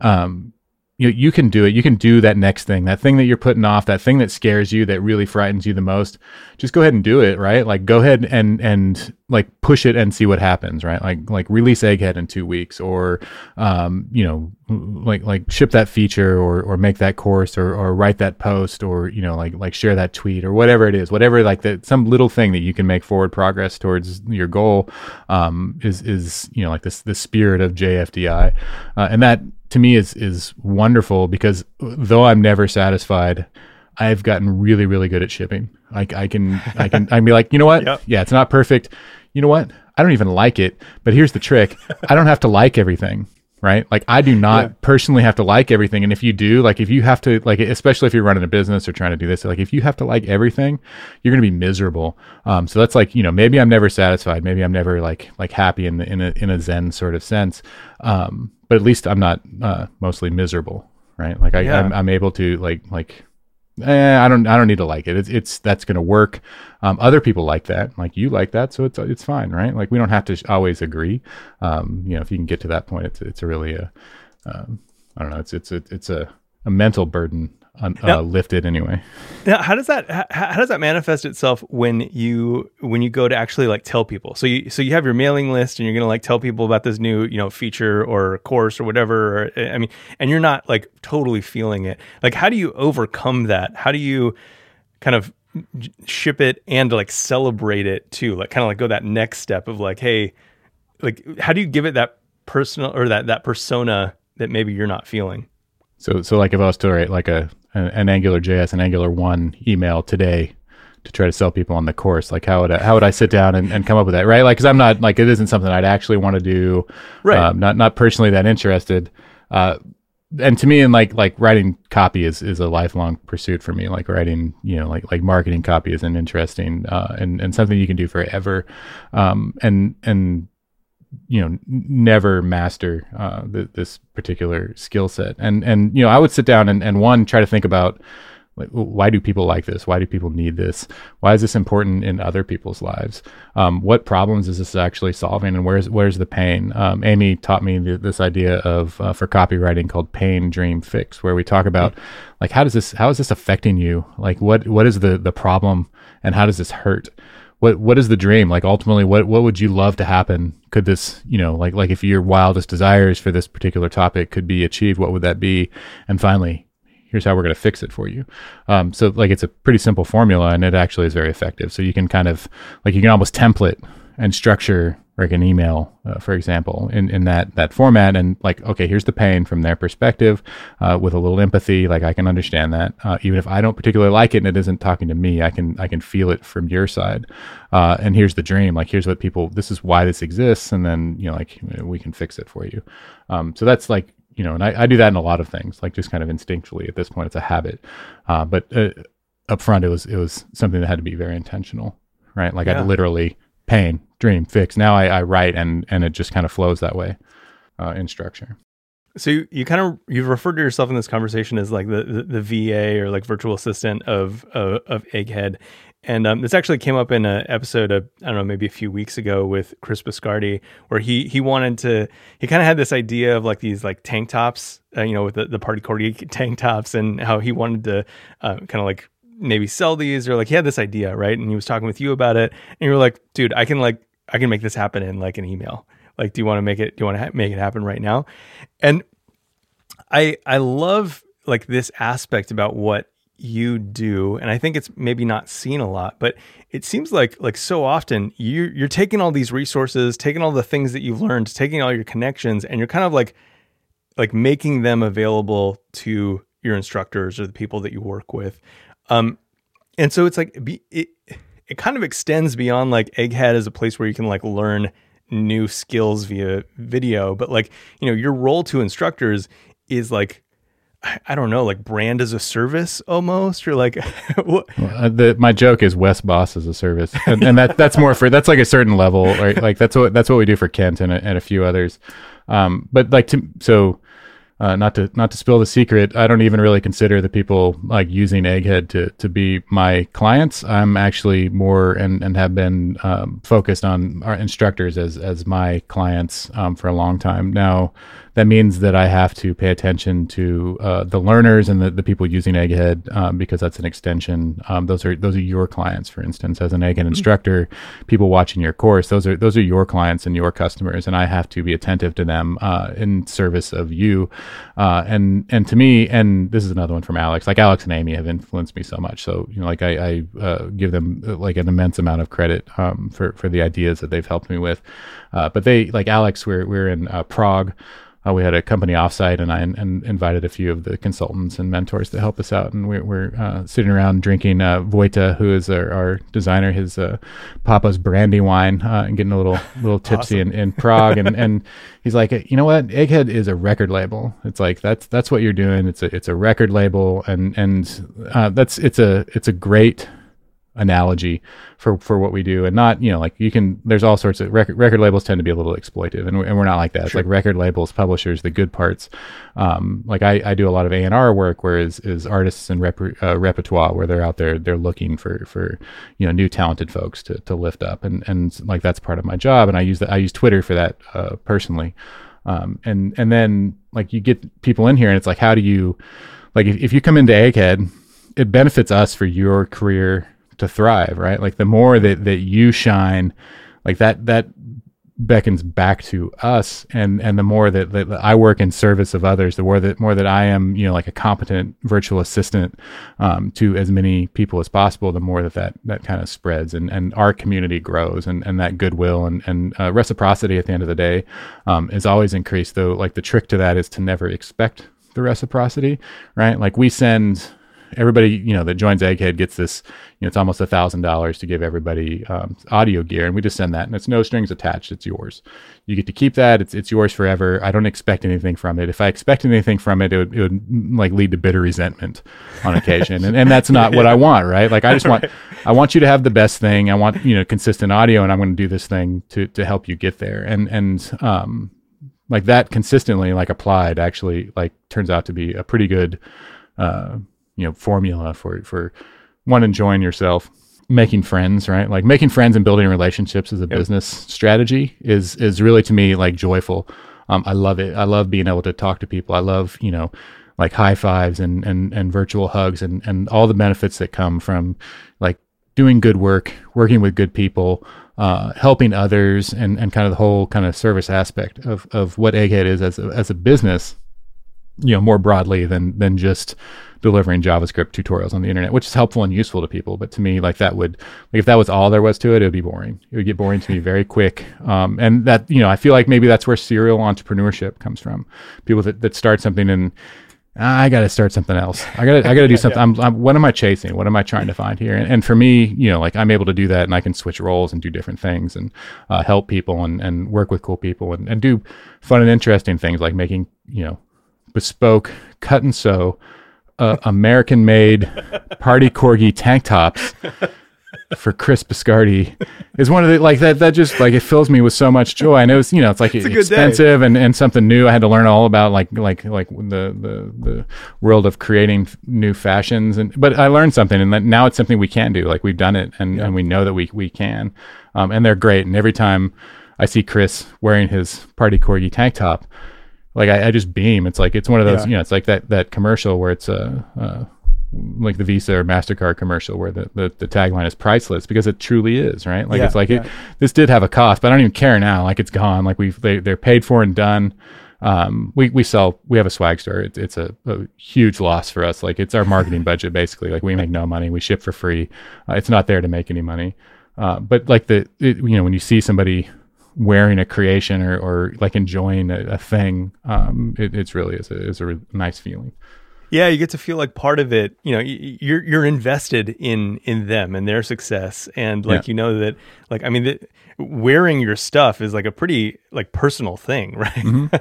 um you know, you can do it. You can do that next thing, that thing that you're putting off, that thing that scares you, that really frightens you the most. Just go ahead and do it, right? Like go ahead and and like push it and see what happens, right? Like like release Egghead in two weeks, or um, you know, like like ship that feature, or or make that course, or or write that post, or you know, like like share that tweet, or whatever it is, whatever like that, some little thing that you can make forward progress towards your goal, um, is is you know like this the spirit of JFDI, uh, and that to me is is wonderful because though I'm never satisfied, I've gotten really really good at shipping. Like I can I can I can be like, you know what? Yep. Yeah, it's not perfect. You know what? I don't even like it. But here's the trick. I don't have to like everything right? Like I do not yeah. personally have to like everything. And if you do, like if you have to like especially if you're running a business or trying to do this, like if you have to like everything, you're gonna be miserable. Um so that's like, you know, maybe I'm never satisfied. Maybe I'm never like like happy in the in a in a Zen sort of sense. Um but at least I'm not uh, mostly miserable, right? Like I, yeah. I'm, I'm able to like like eh, I don't I don't need to like it. It's it's that's going to work. Um, other people like that, like you like that, so it's it's fine, right? Like we don't have to always agree. Um, you know, if you can get to that point, it's it's really a um, I don't know, it's it's a, it's a a mental burden uh, now, lifted anyway. Now, how does that how, how, does that manifest itself when you when you go to actually like tell people? So you so you have your mailing list and you're gonna like tell people about this new you know feature or course or whatever. Or, I mean, and you're not like totally feeling it. Like, how do you overcome that? How do you kind of ship it and like celebrate it too? Like, kind of like go that next step of like, hey, like, how do you give it that personal or that that persona that maybe you're not feeling? So, so like if I was to write like a an, Angular JS and Angular One email today to try to sell people on the course, like how would I, how would I sit down and, and come up with that, right? Like, because I'm not like it isn't something I'd actually want to do, right? Um, not not personally that interested. Uh, and to me, and like like writing copy is is a lifelong pursuit for me. Like writing, you know, like like marketing copy is an interesting uh, and and something you can do forever. Um, and and you know never master uh, this particular skill set. And and you know i would sit down and, and one try to think about like why do people like this? Why do people need this? Why is this important in other people's lives? Um, what problems is this actually solving and where's where's the pain? Um, amy taught me this idea of uh, for copywriting called pain dream fix where we talk about like how does this how is this affecting you? Like what what is the the problem and how does this hurt what what is the dream? Like ultimately what what would you love to happen? Could this you know like like if your wildest desires for this particular topic could be achieved what would that be? And finally here's how we're going to fix it for you. Um, so like it's a pretty simple formula and it actually is very effective. So you can kind of like you can almost template and structure like an email, uh, for example, in, in that that format, and like, okay, here's the pain from their perspective, uh, with a little empathy. Like I can understand that, uh, even if I don't particularly like it and it isn't talking to me, I can I can feel it from your side. Uh, and here's the dream. Like here's what people. This is why this exists, and then you know, like we can fix it for you. Um, so that's like you know, and I, I do that in a lot of things, like just kind of instinctually. At this point, it's a habit, uh, but uh, up front, it was it was something that had to be very intentional, right? Like yeah. I literally pain, dream, fix. Now I, I write and and it just kind of flows that way uh, in structure. So you, you kind of you've referred to yourself in this conversation as like the the, the VA or like virtual assistant of of, of Egghead, and um, this actually came up in an episode of I don't know maybe a few weeks ago with Chris Biscardi, where he he wanted to he kind of had this idea of like these like tank tops, uh, you know, with the the party corgi tank tops, and how he wanted to uh, kind of like maybe sell these or like he had this idea, right? And he was talking with you about it, and you were like, dude, I can like I can make this happen in like an email. Like, do you want to make it? Do you want to ha- make it happen right now? And I I love like this aspect about what you do and i think it's maybe not seen a lot but it seems like like so often you you're taking all these resources taking all the things that you've learned taking all your connections and you're kind of like like making them available to your instructors or the people that you work with um, and so it's like be, it it kind of extends beyond like Egghead as a place where you can like learn new skills via video, but like you know your role to instructors is like I don't know, like brand as a service almost, or like. well, uh, the, my joke is Wes Bos as a service, and, and, that that's more for that's like a certain level, right? Like that's what that's what we do for Kent and a, and a few others. Um, but like to so uh, not to not to spill the secret, I don't even really consider the people like using Egghead to to be my clients. I'm actually more and and have been um, focused on our instructors as as my clients um, for a long time now. That means that I have to pay attention to uh, the learners and the, the people using Egghead um, because that's an extension. Um, those are those are your clients, for instance, as an Egghead mm-hmm. instructor. People watching your course, those are those are your clients and your customers, and I have to be attentive to them uh, in service of you. Uh, and and to me, and this is another one from Alex. Like Alex and Amy have influenced me so much. So you know, like I, I uh, give them uh, like an immense amount of credit um, for for the ideas that they've helped me with. Uh, but they like Alex, we're we're in Prague uh, we had a company offsite, and I and invited a few of the consultants and mentors to help us out. And we're, we're uh, sitting around drinking uh, Vojta, who is our, our designer, his uh, Papa's brandy wine, uh, and getting a little little tipsy awesome. in, in Prague. and and he's like, you know what, Egghead is a record label. It's like that's that's what you're doing. It's a it's a record label, and and uh, that's it's a it's a great analogy for for what we do and not you know like you can there's all sorts of record record labels tend to be a little exploitive and we're, and we're not like that. It's like record labels publishers the good parts. Um, like I, I do a lot of A&R work where is, is artists and rep, uh, repertoire where they're out there they're looking for for you know new talented folks to, to lift up and and like that's part of my job and I use that I use Twitter for that uh, personally. Um, and and then like you get people in here and it's like how do you like if, if you come into Egghead it benefits us for your career to thrive, right? Like the more that that you shine, like that that beckons back to us and and the more that, that I work in service of others the more that more that I am you know like a competent virtual assistant um, to as many people as possible the more that that, that kind of spreads and and our community grows and and that goodwill and and uh, reciprocity at the end of the day um, is always increased though like the trick to that is to never expect the reciprocity right like we send everybody you know that joins Egghead gets this. You know, it's almost a thousand dollars to give everybody um, audio gear, and we just send that, and it's no strings attached. It's yours. You get to keep that. It's it's yours forever. I don't expect anything from it. If I expected anything from it, it would, it would like lead to bitter resentment on occasion, and and that's not what I want, right? Like I just want I want you to have the best thing. I want you know consistent audio, and I'm going to do this thing to to help you get there, and and um like that consistently like applied actually like turns out to be a pretty good uh, you know formula for for one enjoying yourself making friends right? Like making friends and building relationships as a yep. business strategy is is really to me like joyful. Um, i love it. I love being able to talk to people. I love you know like high fives and and and virtual hugs and and all the benefits that come from like doing good work working with good people uh, helping others and and kind of the whole kind of service aspect of of what egghead is as a, as a business you know more broadly than than just delivering JavaScript tutorials on the internet, which is helpful and useful to people. But to me, like that would, like if that was all there was to it, it would be boring. It would get boring to me very quick. Um, and that, you know, I feel like maybe that's where serial entrepreneurship comes from. People that, that start something and I got to start something else. I got to, I got to do something. yeah. I'm, I'm, what am I chasing? What am I trying to find here? And, and, for me, you know, like I'm able to do that and I can switch roles and do different things and uh, help people and, and work with cool people and, and do fun and interesting things like making, you know, bespoke cut and sew uh, American made party corgi tank tops for Chris Biscardi is one of the like that that just like it fills me with so much joy. I know it's you know it's like it's expensive and, and something new. I had to learn all about like like like the the the world of creating new fashions and but I learned something and that now it's something we can do. Like we've done it and, yeah. and we know that we we can. Um, and they're great. And every time I see Chris wearing his party corgi tank top, like I, I, just beam. It's like it's one of those, yeah. you know, it's like that that commercial where it's a uh, uh, like the Visa or Mastercard commercial where the, the, the tagline is priceless because it truly is, right? Like yeah, it's like yeah. it, this did have a cost, but I don't even care now. Like it's gone. Like we've they they're paid for and done. Um, we we sell we have a swag store. It's it's a, a huge loss for us. Like it's our marketing budget basically. Like we make no money. We ship for free. Uh, it's not there to make any money. Uh, but like the it, you know when you see somebody wearing a creation or, or like enjoying a, a thing, um, it, it's really is a, is a re- nice feeling. Yeah, you get to feel like part of it. You know, you're you're invested in in them and their success, and like yeah. you know that, like I mean, the, wearing your stuff is like a pretty like personal thing, right? Mm-hmm.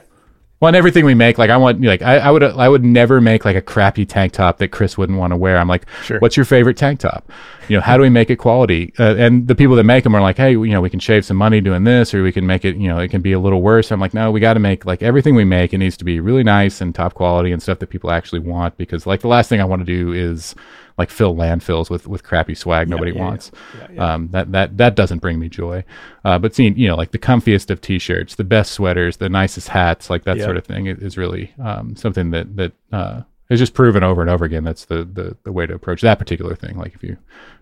Well, and everything we make, like I want, like I, I, would, I would never make like a crappy tank top that Chris wouldn't want to wear. I'm like, sure. what's your favorite tank top? you know, how do we make it quality? Uh, and the people that make them are like, hey, you know, we can shave some money doing this, or we can make it, you know, it can be a little worse. I'm like, no, we got to make like everything we make. It needs to be really nice and top quality and stuff that people actually want. Because like the last thing I want to do is like fill landfills with with crappy swag nobody yeah, wants. yeah, yeah. Um, that that that doesn't bring me joy. Uh, but seeing you know like the comfiest of t-shirts, the best sweaters, the nicest hats, like that Yeah. sort of thing is, is really um, something that that uh, is just proven over and over again. That's the, the the way to approach that particular thing. Like if you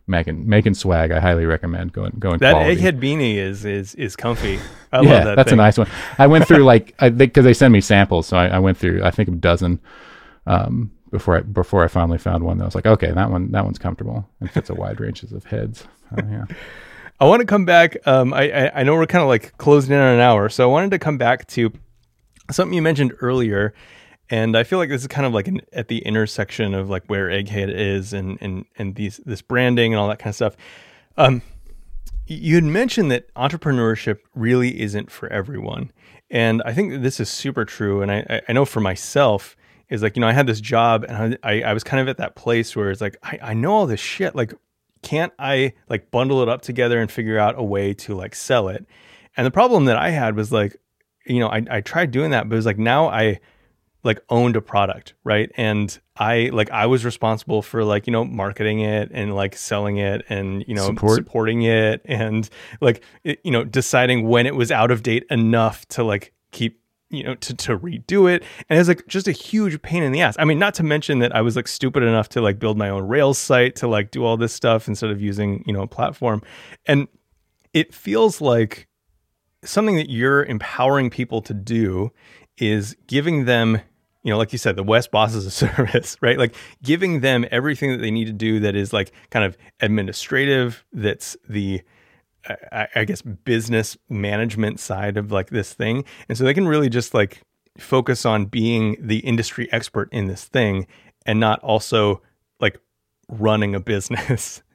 making making swag, I highly recommend going going That quality. egghead beanie is is is comfy. I yeah, love that. that's thing. a nice one. I went through like I think because they send me samples, so I, I went through I think a dozen um, before I before I finally found one that was like okay that one that one's comfortable and fits a wide ranges of heads. Uh, yeah. I want to come back. Um, I, I I know we're kind of like closing in on an hour, so I wanted to come back to something you mentioned earlier, and I feel like this is kind of like an, at the intersection of like where Egghead is and and and these this branding and all that kind of stuff. Um, you had mentioned that entrepreneurship really isn't for everyone, and I think this is super true. And I- I know for myself is like you know I had this job and I I, was kind of at that place where it's like I, I know all this shit like can't I like bundle it up together and figure out a way to like sell it? And the problem that I had was like, you know, I, I tried doing that, but it was like now I like owned a product, right? And I like I was responsible for like, you know, marketing it and like selling it and, you know, Support. supporting it and like it, you know, deciding when it was out of date enough to like keep you know to, to redo it. And it was like just a huge pain in the ass. I mean not to mention that i was like stupid enough to like build my own rails site to like do all this stuff instead of using you know a platform. And it feels like something that you're empowering people to do is giving them you know like you said the Wes Bos is a service right? Like giving them everything that they need to do that is like kind of administrative that's the I, guess business management side of like this thing. And so they can really just like focus on being the industry expert in this thing and not also like running a business.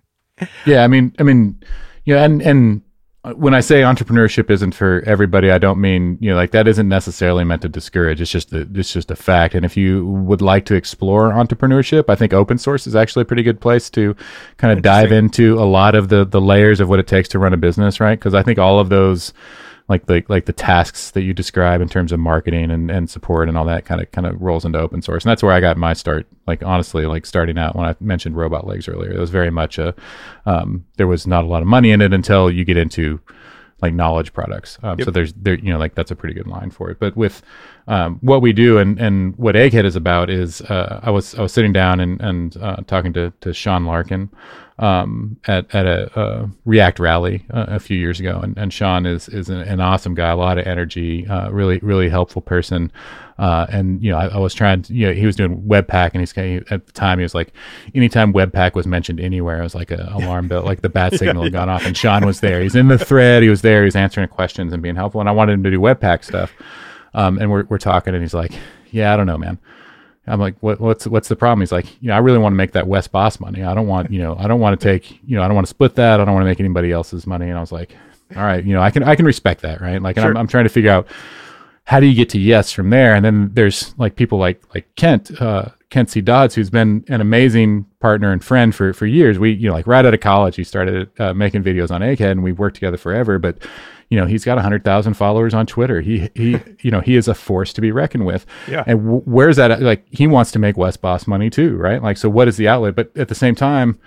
Yeah, I mean, I mean, yeah, and and when I say entrepreneurship isn't for everybody, I don't mean you know like that isn't necessarily meant to discourage. It's just a, it's just a fact. And if you would like to explore entrepreneurship, I think open source is actually a pretty good place to kind of dive into a lot of the the layers of what it takes to run a business, right? Because I think all of those like the like the tasks that you describe in terms of marketing and, and support and all that kind of kind of rolls into open source. And that's where I got my start like honestly like starting out when I mentioned Robotlegs earlier. It was very much a um, there was not a lot of money in it until you get into like knowledge products. Um, so there's there you know like that's a pretty good line for it. But with um, what we do and and what egghead is about is uh, I was I was sitting down and and uh, talking to to Sean Larkin um, at at a, uh React rally uh, a few years ago, and, and Sean is is an, an awesome guy, a lot of energy, uh, really really helpful person. Uh, and you know, I, I was trying to, you know, he was doing Webpack, and he's kind of- at the time he was like, anytime Webpack was mentioned anywhere, it was like a alarm bell, like the bat signal had gone off. And Sean was there. He's in the thread. He was there. He was answering questions and being helpful. And I wanted him to do Webpack stuff. Um, and we're we're talking, and he's like, yeah, I don't know, man. I'm like, what, what's what's the problem? He's like, you know, I really want to make that Wes Bos money. I don't want, you know, I don't want to take, you know, I don't want to split that. I don't want to make anybody else's money. And I was like, all right, you know, I can I can respect that, right? Like, and I'm, I'm trying to figure out how do you get to yes from there? And then there's like people like like Kent, uh, Kent C. Dodds, who's been an amazing partner and friend for for years. We, you know, like right out of college, he started uh, making videos on Egghead, and we've worked together forever. But you know, he's got hundred thousand followers on Twitter. He he, you know, he is a force to be reckoned with. Yeah. And w- where's that? at? Like, he wants to make Wes Bos money too, right? Like, so what is the outlet? But at the same time.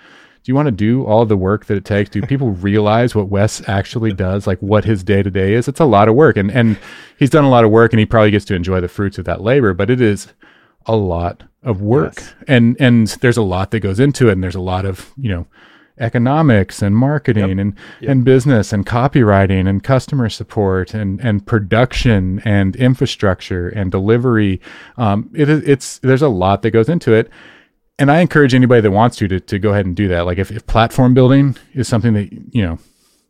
Do you want to do all the work that it takes? Do people realize what Wes actually does? Like what his day to day is? It's a lot of work, and and he's done a lot of work, and he probably gets to enjoy the fruits of that labor. But it is a lot of work, Yes. and and there's a lot that goes into it, and there's a lot of you know economics and marketing and and business and copywriting and customer support and and production and infrastructure and delivery. Um, it is it's there's a lot that goes into it and I encourage anybody that wants to, to to go ahead and do that. Like if, if platform building is something that you know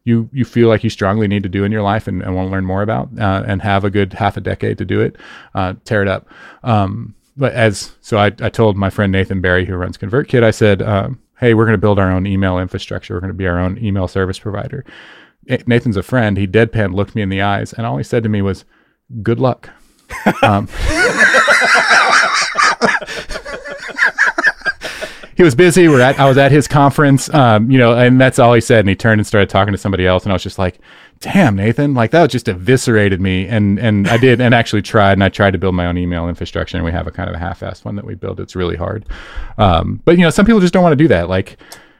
you you feel like you strongly need to do in your life and, and want to learn more about, uh, and have a good half a decade to do it, uh, tear it up. Um, but as so, I, I told my friend Nathan Barry who runs ConvertKit, I said, um, "Hey, we're going to build our own email infrastructure. We're going to be our own email service provider." Nathan's a friend. He deadpan looked me in the eyes, and all he said to me was, "Good luck." um, he was busy. We're at I was at his conference, um, you know, and that's all he said. And he turned and started talking to somebody else, and I was just like, "Damn, Nathan, like that just eviscerated me." And and I did, and actually tried, and I tried to build my own email infrastructure, and we have a kind of a half-assed one that we build. It's really hard, um, but you know, some people just don't want to do that, like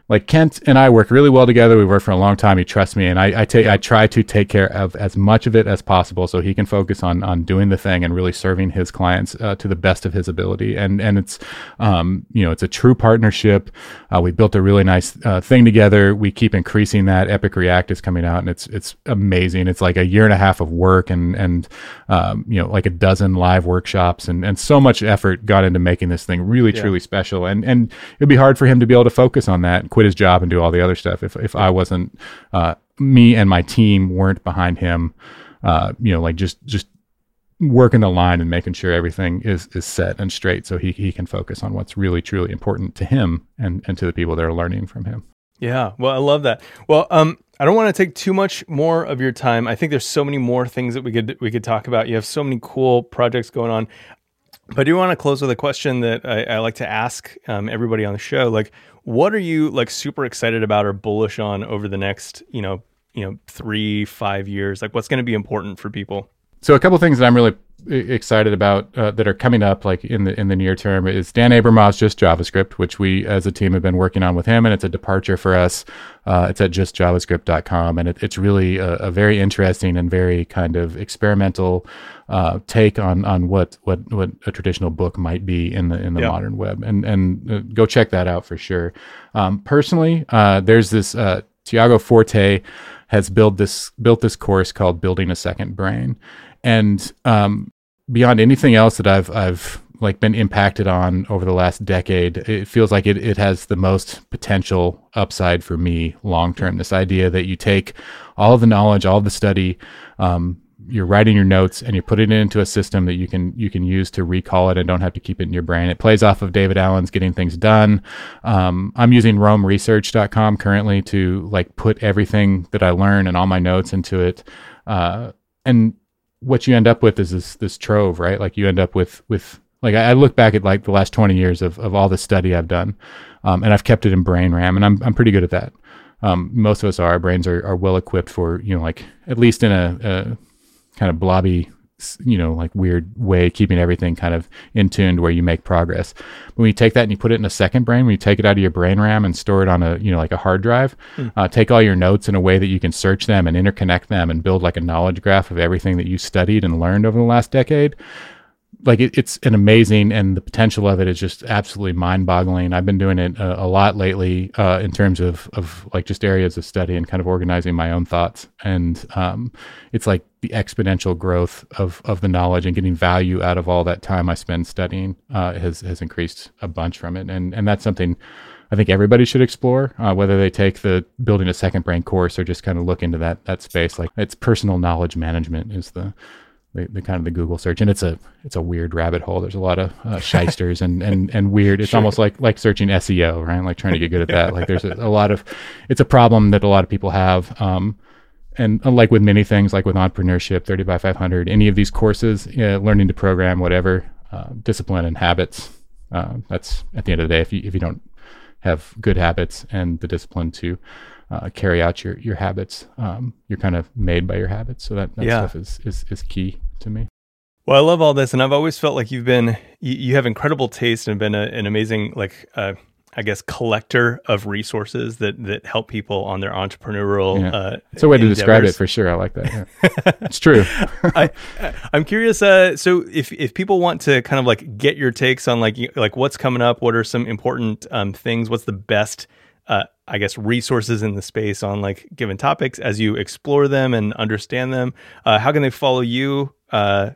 like Kent and I work really well together. We've worked for a long time. He trusts me, and I, I take I try to take care of as much of it as possible, so he can focus on on doing the thing and really serving his clients uh, to the best of his ability. And and it's um, you know it's a true partnership. Uh, we built a really nice uh, thing together. We keep increasing that. Epic React is coming out, and it's it's amazing. It's like a year and a half of work and and um, you know like a dozen live workshops and and so much effort got into making this thing really yeah. truly special. And and it'd be hard for him to be able to focus on that quit his job and do all the other stuff if if I wasn't uh, me and my team weren't behind him. Uh, you know, like just just working the line and making sure everything is is set and straight so he he can focus on what's really truly important to him and and to the people that are learning from him. Yeah, well, I love that. Well, um, I don't want to take too much more of your time. I think there's so many more things that we could we could talk about. You have so many cool projects going on. But I do want to close with a question that I, I like to ask um, everybody on the show. Like, what are you like super excited about or bullish on over the next, you know, you know, three, five years? Like, what's going to be important for people? So, a couple things that I'm really excited about uh, that are coming up like in the in the near term is Dan Abramov's Just JavaScript, which we as a team have been working on with him, and it's a departure for us. Uh, it's at justjavascript.com, and it, it's really a, a, very interesting and very kind of experimental uh, take on on what what what a traditional book might be in the in the modern web, and and uh, go check that out for sure. Um, personally, uh, there's this uh, Tiago Forte has built this built this course called Building a Second Brain, and um, beyond anything else that I've I've like been impacted on over the last decade, it feels like it, it has the most potential upside for me long term. This idea that you take all of the knowledge, all of the study, um, you're writing your notes and you're putting it into a system that you can you can use to recall it and don't have to keep it in your brain. It plays off of David Allen's Getting Things Done. Um, I'm using RoamResearch.com currently to like put everything that I learn and all my notes into it. Uh, and what you end up with is this this trove, right? Like you end up with with like I, I look back at like the last 20 years of, of all the study I've done, um, and I've kept it in brain RAM, and I'm I'm pretty good at that. Um, most of us are. Our brains are, are well equipped for you know like at least in a, a kind of blobby you know, like weird way, keeping everything kind of in tuned where you make progress. When you take that and you put it in a second brain, when you take it out of your brain RAM and store it on a, you know, like a hard drive, mm. uh, take all your notes in a way that you can search them and interconnect them and build like a knowledge graph of everything that you studied and learned over the last decade like it, it's an amazing and the potential of it is just absolutely mind-boggling. I've been doing it a, a lot lately uh, in terms of of like just areas of study and kind of organizing my own thoughts. And um, it's like the exponential growth of of the knowledge and getting value out of all that time i spend studying uh, has has increased a bunch from it. And and that's something I think everybody should explore, uh, whether they take the building a second brain course or just kind of look into that that space. Like it's personal knowledge management is the the, the, kind of the Google search, and it's a it's a weird rabbit hole. There's a lot of uh, shysters and, and and weird. It's sure. almost like like searching SEO, right? Like trying to get good at that. Like there's a, a, lot of it's a problem that a lot of people have. Um, and like with many things, like with entrepreneurship, 30 by 500, any of these courses, learning to program, whatever, uh, discipline and habits. Uh, that's at the end of the day, if you if you don't have good habits and the discipline to uh, carry out your your habits. Um, you're kind of made by your habits, so that, that yeah. stuff is, is is key to me. Well, I love all this, and I've always felt like you've been you, you have incredible taste and been a, an amazing like uh, I guess collector of resources that that help people on their entrepreneurial. Yeah. Uh, it's a way endeavors. to describe it for sure. I like that. Yeah. it's true. I, I'm curious. Uh, so if if people want to kind of like get your takes on like like what's coming up, what are some important um, things? What's the best uh, I guess resources in the space on like given topics as you explore them and understand them. Uh, how can they follow you? Uh,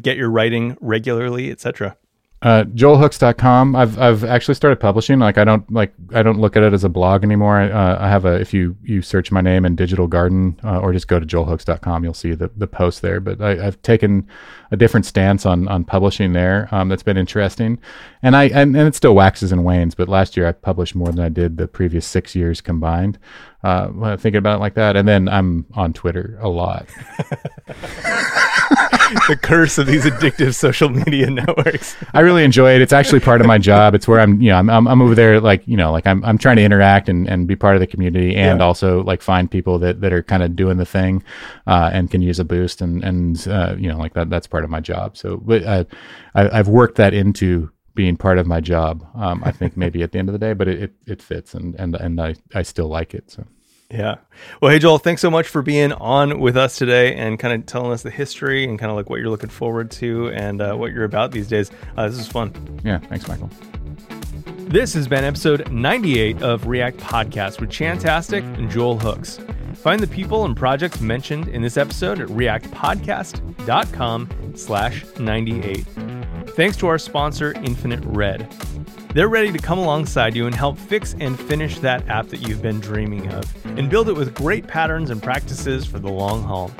get your writing regularly, etc. Uh, joelhooks.com. I've I've actually started publishing. Like I don't like I don't look at it as a blog anymore. I, uh, I have a if you you search my name in Digital Garden uh, or just go to joelhooks.com, you'll see the the post there. But I, have taken a different stance on on publishing there. Um, that's been interesting, and I and, and it still waxes and wanes. But last year I published more than I did the previous six years combined. Uh, thinking about it like that, and then I'm on Twitter a lot. the curse of these addictive social media networks. I really enjoy it. It's actually part of my job. It's where I'm, you know, I'm, I'm, I'm over there, like, you know, like I'm, I'm trying to interact and, and be part of the community and Yeah. also like find people that, that are kind of doing the thing, uh, and can use a boost and, and, uh, you know, like that, that's part of my job. So, but I, I, I've worked that into being part of my job. Um, I think maybe at the end of the day, but it, it, it fits and, and, and I, I still like it. So. Yeah. Well, hey, Joel, thanks so much for being on with us today and kind of telling us the history and kind of like what you're looking forward to and uh, what you're about these days. Uh, this is fun. Yeah. Thanks, Michael. This has been episode 98 of React Podcast with Chantastic and Joel Hooks. Find the people and projects mentioned in this episode at reactpodcast.com slash 98. Thanks to our sponsor, Infinite Red. They're ready to come alongside you and help fix and finish that app that you've been dreaming of and build it with great patterns and practices for the long haul.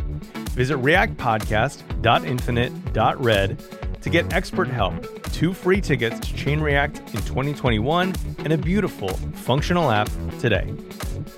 Visit reactpodcast.infinite.red to get expert help, two free tickets to Chain React in 2021, and a beautiful, functional app today.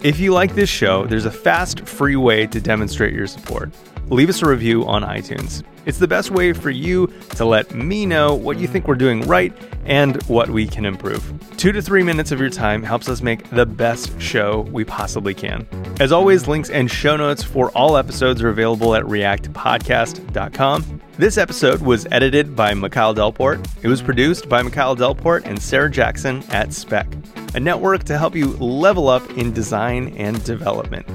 If you like this show, there's a fast, free way to demonstrate your support. Leave us a review on iTunes. It's the best way for you to let me know what you think we're doing right and what we can improve. Two to three minutes of your time helps us make the best show we possibly can. As always, links and show notes for all episodes are available at reactpodcast.com. This episode was edited by Mikhail Delport. It was produced by Mikhail Delport and Sarah Jackson at Spec, a network to help you level up in design and development.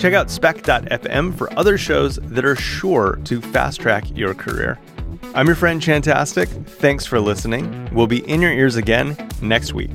Check out spec.fm for other shows that are sure to fast track your career. I'm your friend Chantastic. Thanks for listening. We'll be in your ears again next week.